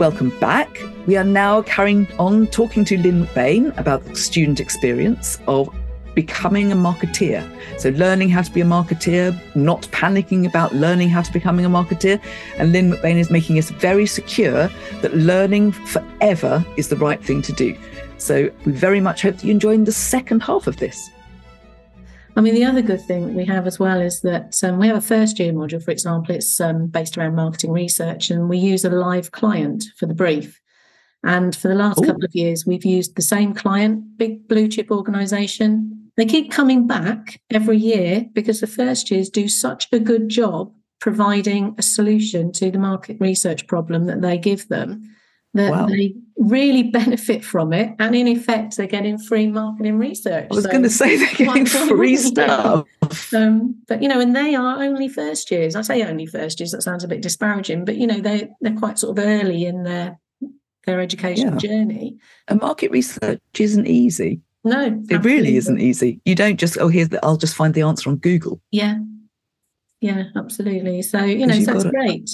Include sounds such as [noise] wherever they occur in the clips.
Welcome back. We are now carrying on talking to Lynn McBain about the student experience of becoming a marketeer. So, learning how to be a marketeer, not panicking about learning how to becoming a marketeer. And Lynn McBain is making us very secure that learning forever is the right thing to do. So, we very much hope that you enjoy the second half of this. I mean, the other good thing that we have as well is that um, we have a first year module, for example, it's um, based around marketing research, and we use a live client for the brief. And for the last Ooh. couple of years, we've used the same client, big blue chip organization. They keep coming back every year because the first years do such a good job providing a solution to the market research problem that they give them that wow. they really benefit from it. And in effect, they're getting free marketing research. I was so going to say they're getting free stuff. Um, but, you know, and they are only first years. I say only first years, that sounds a bit disparaging, but, you know, they, they're quite sort of early in their, their educational yeah. journey. And market research isn't easy. No, it really isn't easy. You don't just, oh, here's the, I'll just find the answer on Google. Yeah. Yeah, absolutely. So, you know, so it's great.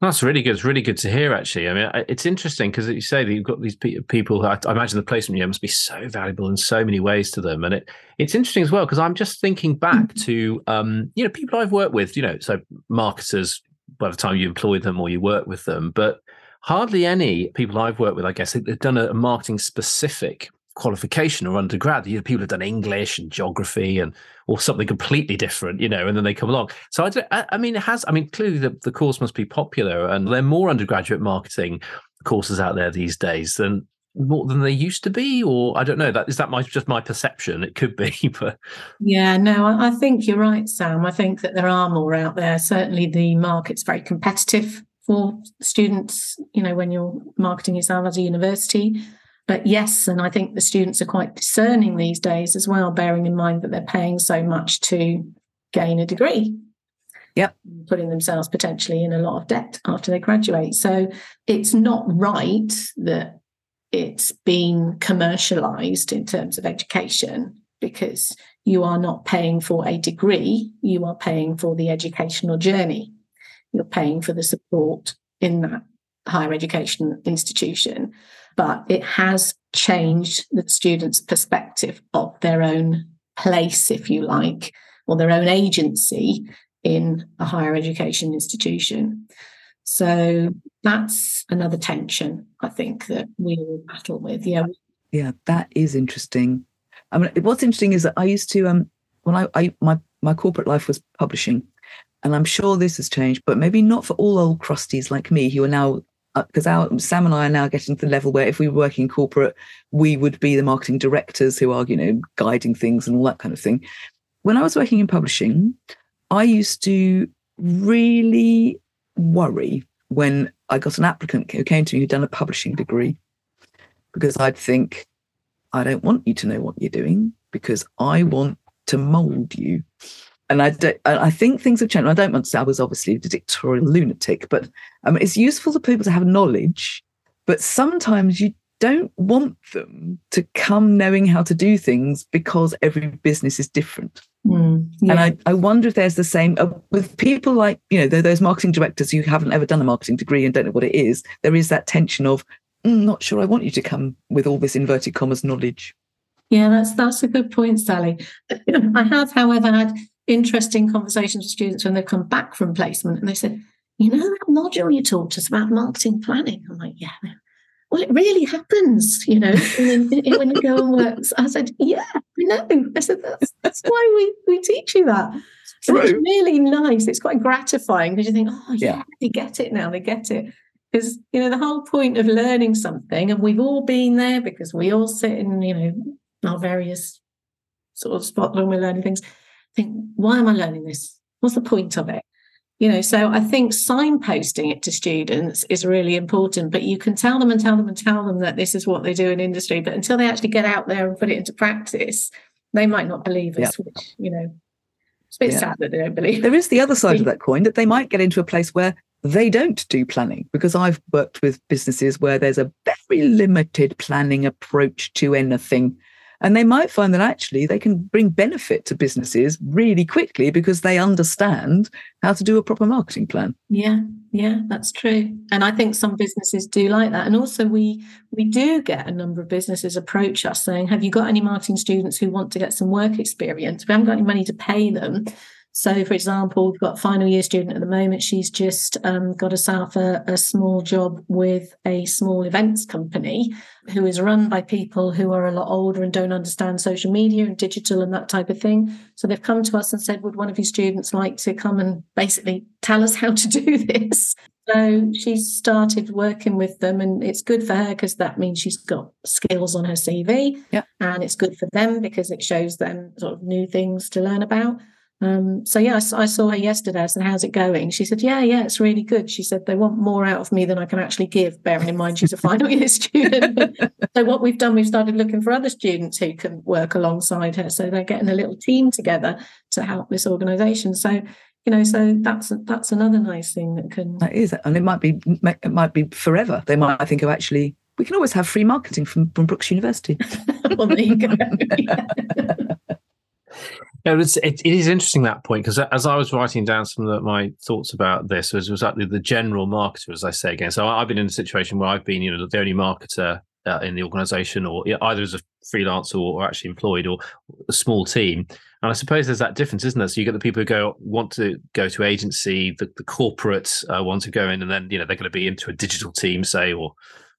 That's really good. It's really good to hear, actually. I mean, it's interesting because you say that you've got these people. I, imagine the placement year must be so valuable in so many ways to them, and it it's interesting as well because I'm just thinking back mm-hmm. to um, you know people I've worked with. You know, so marketers by the time you employ them or you work with them, but hardly any people I've worked with. I guess they've done a marketing specific qualification or undergrad. You know, people have done English and geography and or something completely different, you know, and then they come along. So I, I mean, it has. I mean, clearly the, the course must be popular, and there are more undergraduate marketing courses out there these days than more than they used to be or i don't know that is that my just my perception it could be [laughs] but yeah no I, think you're right sam i think that there are more out there certainly the market's very competitive for students you know when you're marketing yourself as a university but yes, and I think the students are quite discerning these days as well, bearing in mind that they're paying so much to gain a degree. Yep. Putting themselves potentially in a lot of debt after they graduate. So it's not right that it's been commercialized in terms of education because you are not paying for a degree, you are paying for the educational journey. You're paying for the support in that higher education institution but it has changed the students' perspective of their own place, if you like, or their own agency in a higher education institution. So that's another tension I think that we will battle with. Yeah. Yeah, that is interesting. I mean, what's interesting is that I used to um when I, I my my corporate life was publishing, and I'm sure this has changed, but maybe not for all old crusties like me who are now because our Sam and I are now getting to the level where if we were working corporate, we would be the marketing directors who are, you know, guiding things and all that kind of thing. When I was working in publishing, I used to really worry when I got an applicant who came to me who'd done a publishing degree, because I'd think, I don't want you to know what you're doing because I want to mold you and I, do, I think things have changed. I don't want to say I was obviously a dictatorial lunatic, but um, it's useful for people to have knowledge. But sometimes you don't want them to come knowing how to do things because every business is different. Mm, yeah. And I, I wonder if there's the same uh, with people like, you know, those marketing directors who haven't ever done a marketing degree and don't know what it is. There is that tension of, mm, not sure I want you to come with all this inverted commas knowledge. Yeah, that's that's a good point, Sally. [clears throat] I have, however, had interesting conversations with students when they've come back from placement and they said, you know, that module you taught us about marketing planning. I'm like, yeah, well, it really happens, you know, when, when you go and work. I said, yeah, I know. I said, that's, that's why we, we teach you that. So it's really nice. It's quite gratifying because you think, oh, yeah, yeah, they get it now. They get it. Because, you know, the whole point of learning something, and we've all been there because we all sit in, you know, our various sort of spot when we're learning things think, why am I learning this? What's the point of it? You know, so I think signposting it to students is really important, but you can tell them and tell them and tell them that this is what they do in industry. But until they actually get out there and put it into practice, they might not believe us, yeah. which, you know, it's a bit yeah. sad that they don't believe. There is the other side of that coin that they might get into a place where they don't do planning because I've worked with businesses where there's a very limited planning approach to anything And they might find that actually they can bring benefit to businesses really quickly because they understand how to do a proper marketing plan. Yeah, yeah, that's true. And I think some businesses do like that. And also we we do get a number of businesses approach us saying, Have you got any marketing students who want to get some work experience? We haven't got any money to pay them. So, for example, we've got a final year student at the moment. She's just um, got herself a, a, small job with a small events company who is run by people who are a lot older and don't understand social media and digital and that type of thing. So they've come to us and said, Would one of your students like to come and basically tell us how to do [laughs] this? So she's started working with them, and it's good for her because that means she's got skills on her CV. Yeah. And it's good for them because it shows them sort of new things to learn about. Um, so yeah, I, I, saw her yesterday. I said, "How's it going?" She said, "Yeah, yeah, it's really good." She said they want more out of me than I can actually give. Bearing in mind she's a [laughs] final year student. so what we've done, we've started looking for other students who can work alongside her. So they're getting a little team together to help this organisation. So you know, so that's that's another nice thing that can. That is, and it might be it might be forever. They might I think of actually. We can always have free marketing from, from Brookes University. [laughs] well, there you go. [laughs] Yeah, it's, it, it is interesting that point because as I was writing down some of my thoughts about this, was was like the, general marketer, as I say again. So I've been in a situation where I've been, you know, the only marketer uh, in the organisation, or either as a freelancer or, or, actually employed, or a small team. And I suppose there's that difference, isn't there? So you get the people who go want to go to agency, the, the corporates uh, want to go in, and then you know they're going to be into a digital team, say, or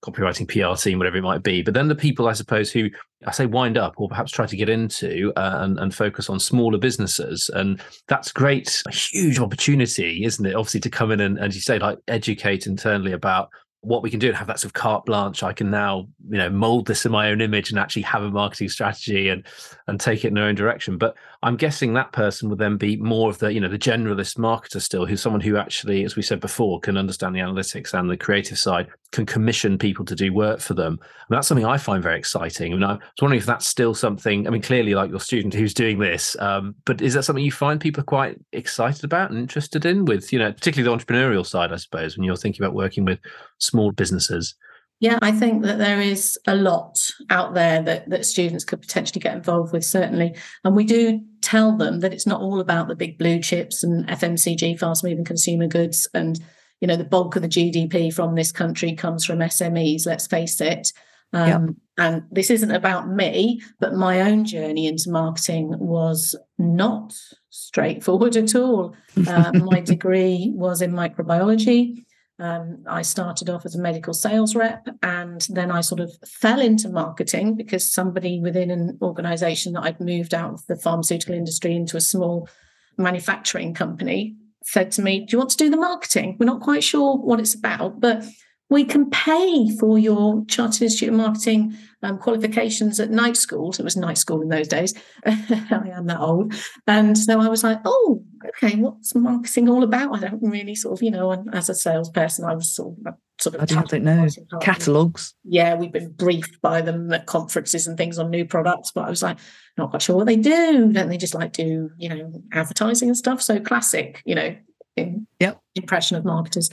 copywriting PR team, whatever it might be. But then the people, I suppose, who I say wind up or perhaps try to get into uh, and, and focus on smaller businesses. And that's great, a huge opportunity, isn't it? Obviously, to come in and, as you say, like educate internally about what we can do and have that sort of carte blanche. I can now, you know, mold this in my own image and actually have a marketing strategy and and take it in their own direction. But I'm guessing that person would then be more of the, you know, the generalist marketer still, who's someone who actually, as we said before, can understand the analytics and the creative side, can commission people to do work for them. And that's something I find very exciting. I mean, I was wondering if that's still something. I mean, clearly, like your student who's doing this, um, but is that something you find people are quite excited about and interested in? With you know, particularly the entrepreneurial side, I suppose, when you're thinking about working with small businesses. Yeah, I think that there is a lot out there that, that students could potentially get involved with, certainly. And we do tell them that it's not all about the big blue chips and FMCG, fast moving consumer goods. And, you know, the bulk of the GDP from this country comes from SMEs, let's face it. Um, yep. And this isn't about me, but my own journey into marketing was not straightforward at all. [laughs] Uh, my degree was in microbiology. Um, I started off as a medical sales rep and then I sort of fell into marketing because somebody within an organization that I'd moved out of the pharmaceutical industry into a small manufacturing company said to me, Do you want to do the marketing? We're not quite sure what it's about, but we can pay for your Chartered Institute of Marketing um, qualifications at night school. So it was night school in those days. [laughs] I am that old. And so I was like, oh, okay, what's marketing all about? I don't really sort of, you know, and as a salesperson, I was sort of uh, sort of I don't know catalogs. Yeah, we've been briefed by them at conferences and things on new products, but I was like, not quite sure what they do. Don't they just like do, you know, advertising and stuff? So classic, you know, in, yep. impression of marketers.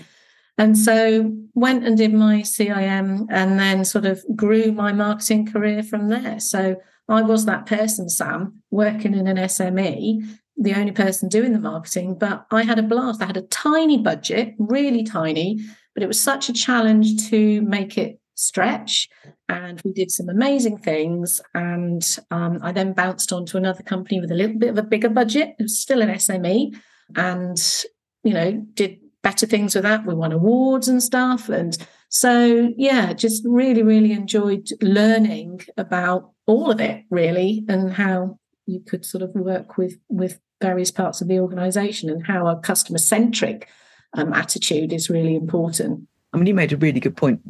And so went and did my CIM and then sort of grew my marketing career from there. So I was that person, Sam, working in an SME, the only person doing the marketing, but I had a blast. I had a tiny budget, really tiny, but it was such a challenge to make it stretch. And we did some amazing things. And um, I then bounced on to another company with a little bit of a bigger budget. It was still an SME and, you know, did better things with that. We won awards and stuff. And so, yeah, just really, really enjoyed learning about all of it, really, and how you could sort of work with with various parts of the organization and how a customer centric um, attitude is really important. I mean, you made a really good point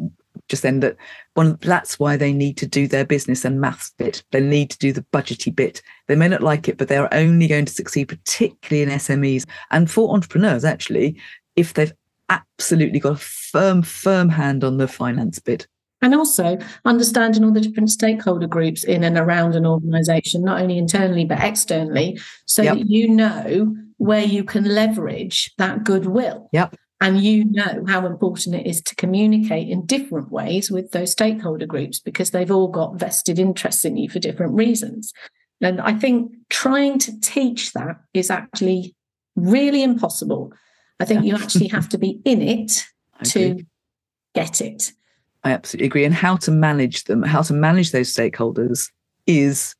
just then that one that's why they need to do their business and maths bit. They need to do the budgety bit. They may not like it, but they're only going to succeed, particularly in SMEs and for entrepreneurs. Actually, if they've absolutely got a firm, firm hand on the finance bit. And also understanding all the different stakeholder groups in and around an organization, not only internally, but externally, so yep. that you know where you can leverage that goodwill. Yep. And you know how important it is to communicate in different ways with those stakeholder groups because they've all got vested interests in you for different reasons. And I think trying to teach that is actually really impossible. I think you actually have to be in it [laughs] to get it. I absolutely agree. And how to manage them, how to manage those stakeholders is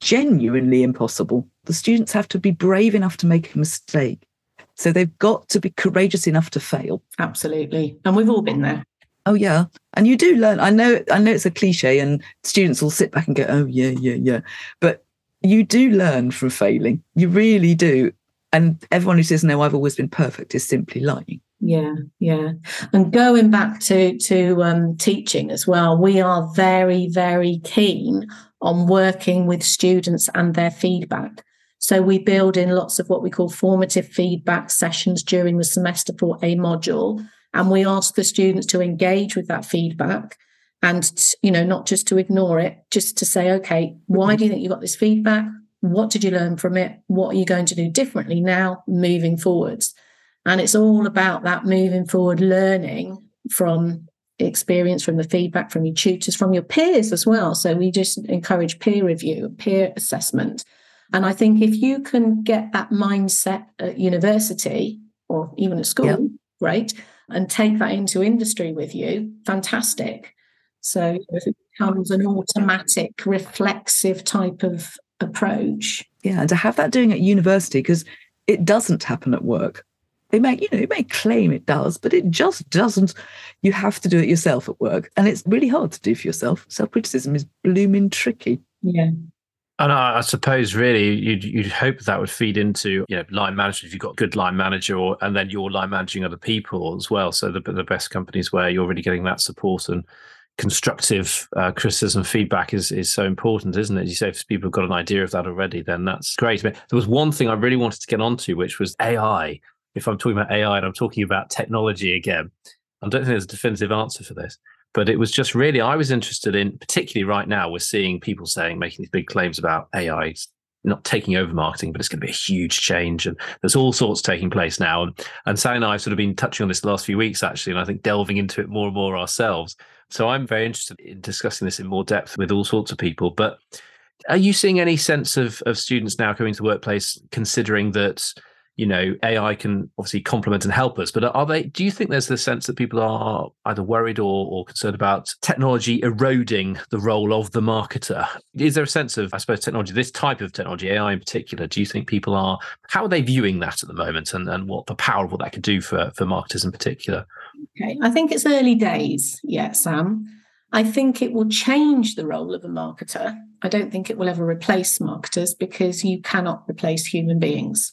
genuinely impossible. The students have to be brave enough to make a mistake. So they've got to be courageous enough to fail. Absolutely. And we've all been there. Oh yeah. And you do learn. I know I know it's a cliche and students will sit back and go, Oh yeah, yeah, yeah. But you do learn from failing. You really do. And everyone who says, No, I've always been perfect is simply lying. Yeah, yeah. And going back to to um, teaching as well, we are very, very keen on working with students and their feedback. So we build in lots of what we call formative feedback sessions during the semester for a module. And we ask the students to engage with that feedback and, you know, not just to ignore it, just to say, okay, why do you think you got this feedback? What did you learn from it? What are you going to do differently now moving forwards? And it's all about that moving forward learning from experience, from the feedback from your tutors, from your peers as well. So we just encourage peer review, peer assessment and I think if you can get that mindset at university or even at school, great, and take that into industry with you, fantastic. So if it becomes an automatic, reflexive type of approach. Yeah, and to have that doing at university, because it doesn't happen at work. It may, you know, it may claim it does, but it just doesn't. You have to do it yourself at work. And it's really hard to do for yourself. Self-criticism is blooming tricky. Yeah. And I, I, suppose really you'd, you'd hope that would feed into you know line management if you've got a good line manager, or and then you're line managing other people as well. So the the best companies where you're really getting that support and constructive uh, criticism feedback is is so important, isn't it? You say if people have got an idea of that already, then that's great. But there was one thing I really wanted to get onto, which was AI. If I'm talking about AI and I'm talking about technology again, I don't think there's a definitive answer for this. But it was just really, I was interested in, particularly right now, we're seeing people saying, making these big claims about AI not taking over marketing, but it's going to be a huge change. And there's all sorts taking place now. And, and Sally and I have sort of been touching on this the last few weeks, actually, and I think delving into it more and more ourselves. So I'm very interested in discussing this in more depth with all sorts of people. But are you seeing any sense of, of students now coming to the workplace considering that you know ai can obviously complement and help us but are they do you think there's the sense that people are either worried or, or concerned about technology eroding the role of the marketer is there a sense of i suppose technology this type of technology ai in particular do you think people are how are they viewing that at the moment and, and what the power of what that could do for for marketers in particular okay i think it's early days yet sam I think it will change the role of a marketer. I don't think it will ever replace marketers because you cannot replace human beings.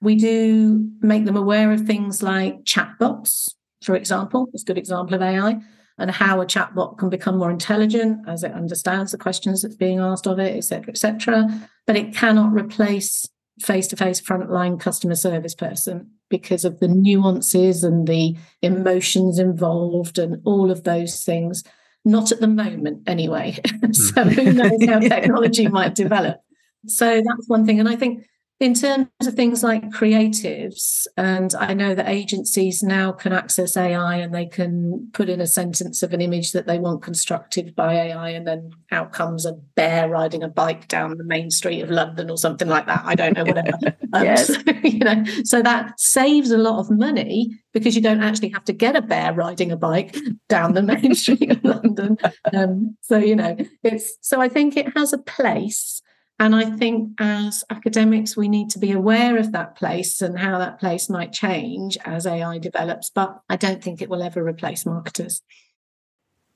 We do make them aware of things like chatbots, for example, it's a good example of AI, and how a chatbot can become more intelligent as it understands the questions that's being asked of it, etc., etc. But it cannot replace face-to-face frontline customer service person because of the nuances and the emotions involved and all of those things. Not at the moment, anyway. [laughs] so who mm-hmm. knows how [laughs] technology might develop. So that's one thing. And I think in terms of things like creatives, and I know that agencies now can access AI and they can put in a sentence of an image that they want constructed by AI, and then out comes a bear riding a bike down the main street of London or something like that. I don't know, whatever. [laughs] Um, yes. so, [laughs] you know, so that saves a lot of money because you don't actually have to get a bear riding a bike down the main [laughs] street of London. Um, so you know, it's so I think it has a place and I think as academics, we need to be aware of that place and how that place might change as AI develops. But I don't think it will ever replace marketers.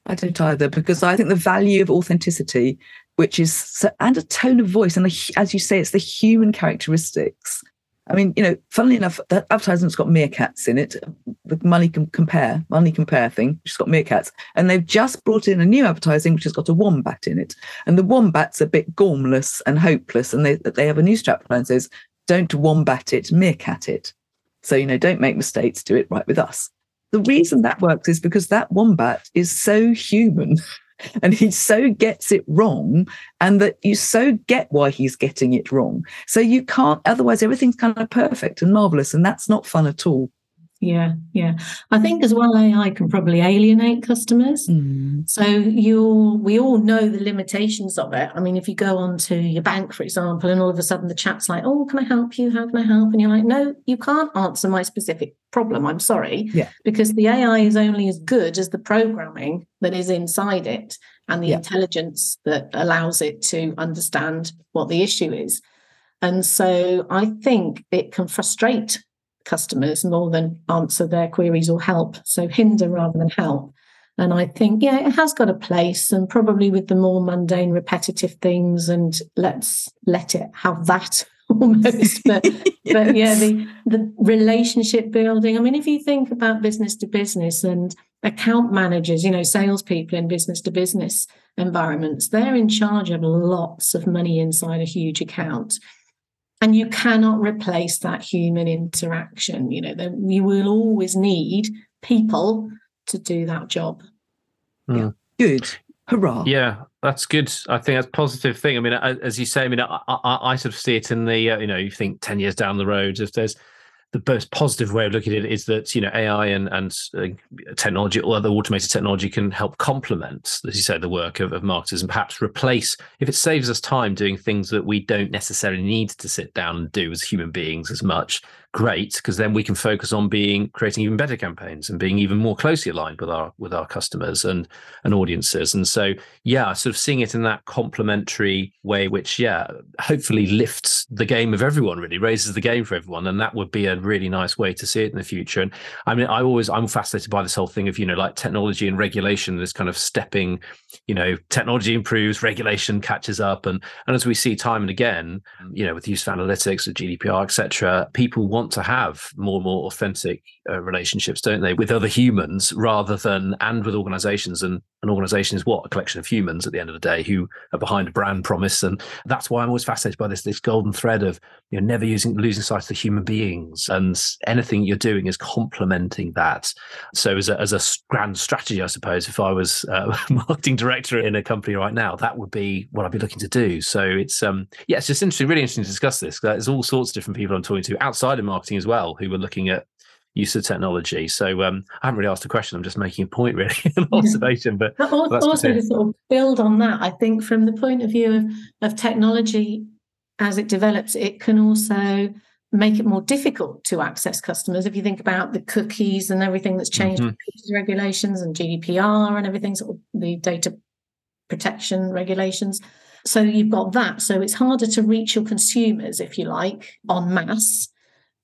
I don't either, because I think the value of authenticity, which is, and a tone of voice, and as you say, it's the human characteristics I mean, you know, funnily enough, that advertisement's got meerkats in it. The money can compare, money compare thing, which has got meerkats. And they've just brought in a new advertising which has got a wombat in it. And the wombat's a bit gormless and hopeless. And they they have a new strapline that says, Don't wombat it, meerkat it. So, you know, don't make mistakes, do it right with us. The reason that works is because that wombat is so human. [laughs] [laughs] and he so gets it wrong and that you so get why he's getting it wrong. So you can't otherwise everything's kind of perfect and marvelous and that's not fun at all yeah, yeah. I think as well, AI can probably alienate customers. Mm. So you, we all know the limitations of it. I mean, if you go onto your bank, for example, and all of a sudden the chat's like, "Oh, can I help you? How can I help?" and you're like, "No, you can't answer my specific problem. I'm sorry." Yeah. Because the AI is only as good as the programming that is inside it and the Yeah. intelligence that allows it to understand what the issue is. And so I think it can frustrate customers more than answer their queries or help. So hinder rather than help. And I think, yeah, it has got a place and probably with the more mundane, repetitive things, and let's let it have that [laughs] almost. But [laughs] but yeah, the the relationship building. I mean, if you think about business to business and account managers, you know, salespeople in business to business environments, they're in charge of lots of money inside a huge account. And you cannot replace that human interaction. You know, there, you will always need people to do that job. yeah Good. Hurrah. Yeah, that's good. I think that's a positive thing. I mean, as you say, I mean, I, I, I sort of see it in the, uh, you know, you think 10 years down the road, if there's the most positive way of looking at it is that, you know, AI and, and uh, technology or other automated technology can help complement, as you say, the work of, of marketers and perhaps replace, if it saves us time doing things that we don't necessarily need to sit down and do as human beings as much, great, because then we can focus on being creating even better campaigns and being even more closely aligned with our with our customers and and audiences. And so, yeah, sort of seeing it in that complementary way, which yeah, hopefully lifts the game of everyone, really raises the game for everyone, and that would be a really nice way to see it in the future. And I mean, I always I'm fascinated by this whole thing of you know like technology and regulation, this kind of stepping, you know, technology improves, regulation catches up, and and as we see time and again, you know, with use of analytics, with GDPR, etc., people want to have more and more authentic uh, relationships, don't they, with other humans rather than and with organizations. And an organization is what a collection of humans at the end of the day who are behind a brand promise, and that's why I'm always fascinated by this this golden thread of you know never using losing sight of the human beings, and anything you're doing is complementing that. So as a as a grand strategy, I suppose, if I was uh, [laughs] marketing director in a company right now, that would be what I'd be looking to do. So it's um yeah, it's just interesting, really interesting to discuss this. There's all sorts of different people I'm talking to outside of marketing as well who are looking at use of technology. So um, I haven't really asked a question. I'm just making a point, really, [laughs] an observation. But But also good. to sort of build on that, I think from the point of view of, of technology as it develops, it can also make it more difficult to access customers. If you think about the cookies and everything that's changed, Mhm. with regulations and GDPR and everything, sort of the data protection regulations. So you've got that. So it's harder to reach your consumers, if you like, en masse.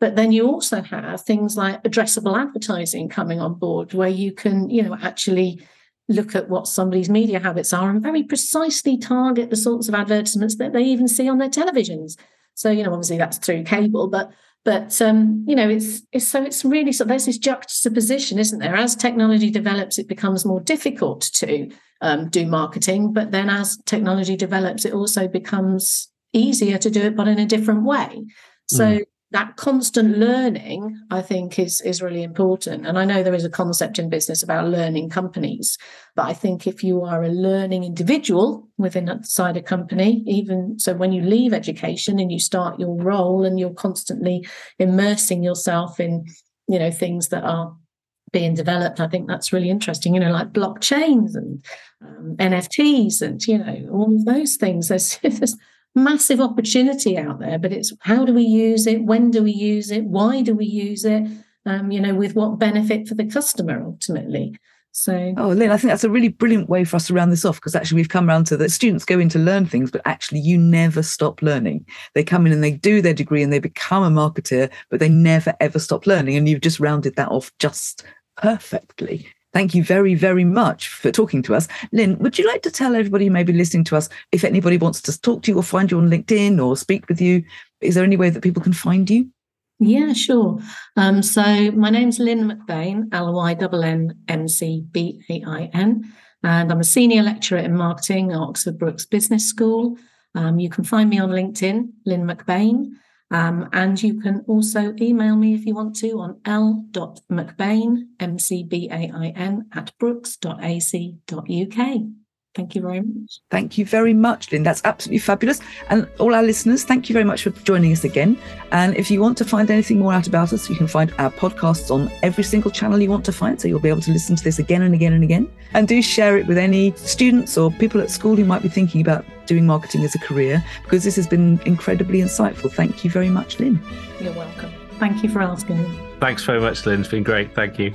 But then you also have things like addressable advertising coming on board, where you can, you know, actually look at what somebody's media habits are and very precisely target the sorts of advertisements that they even see on their televisions. So, you know, obviously that's through cable, but but um, you know, it's it's so it's really so there's this juxtaposition, isn't there? As technology develops, it becomes more difficult to um, do marketing, but then as technology develops, it also becomes easier to do it, but in a different way. So that constant learning, I think, is is really important. And I know there is a concept in business about learning companies, but I think if you are a learning individual within inside a company, even so, when you leave education and you start your role and you're constantly immersing yourself in, you know, things that are being developed, I think that's really interesting. You know, like blockchains and um, NFTs and you know all of those things. There's, [laughs] there's massive opportunity out there, but it's how do we use it? When do we use it? Why do we use it? Um, you know, with what benefit for the customer ultimately. So Oh, Lynn, I think that's a really brilliant way for us to round this off because actually we've come around to that students go in to learn things, but actually you never stop learning. They come in and they do their degree and they become a marketer, but they never ever stop learning. And you've just rounded that off just perfectly. Thank you very, very much for talking to us. Lynn, would you like to tell everybody who may be listening to us if anybody wants to talk to you or find you on LinkedIn or speak with you? Is there any way that people can find you? Yeah, sure. Um, so my name's Lynn McBain, L Y N N M C B A I N, and I'm a senior lecturer in marketing at Oxford Brookes Business School. Um, you can find me on LinkedIn, Lynn McBain, um, and you can also email me if you want to on l.mcbain, M C B A I N, at brookes.ac.uk. Thank you very much. Thank you very much, Lynn. That's absolutely fabulous. And all our listeners, thank you very much for joining us again. And if you want to find anything more out about us, you can find our podcasts on every single channel you want to find. So you'll be able to listen to this again and again and again. And do share it with any students or people at school who might be thinking about doing marketing as a career, because this has been incredibly insightful. Thank you very much, Lynn. You're welcome. Thank you for asking. Thanks very much, Lynn. It's been great. Thank you.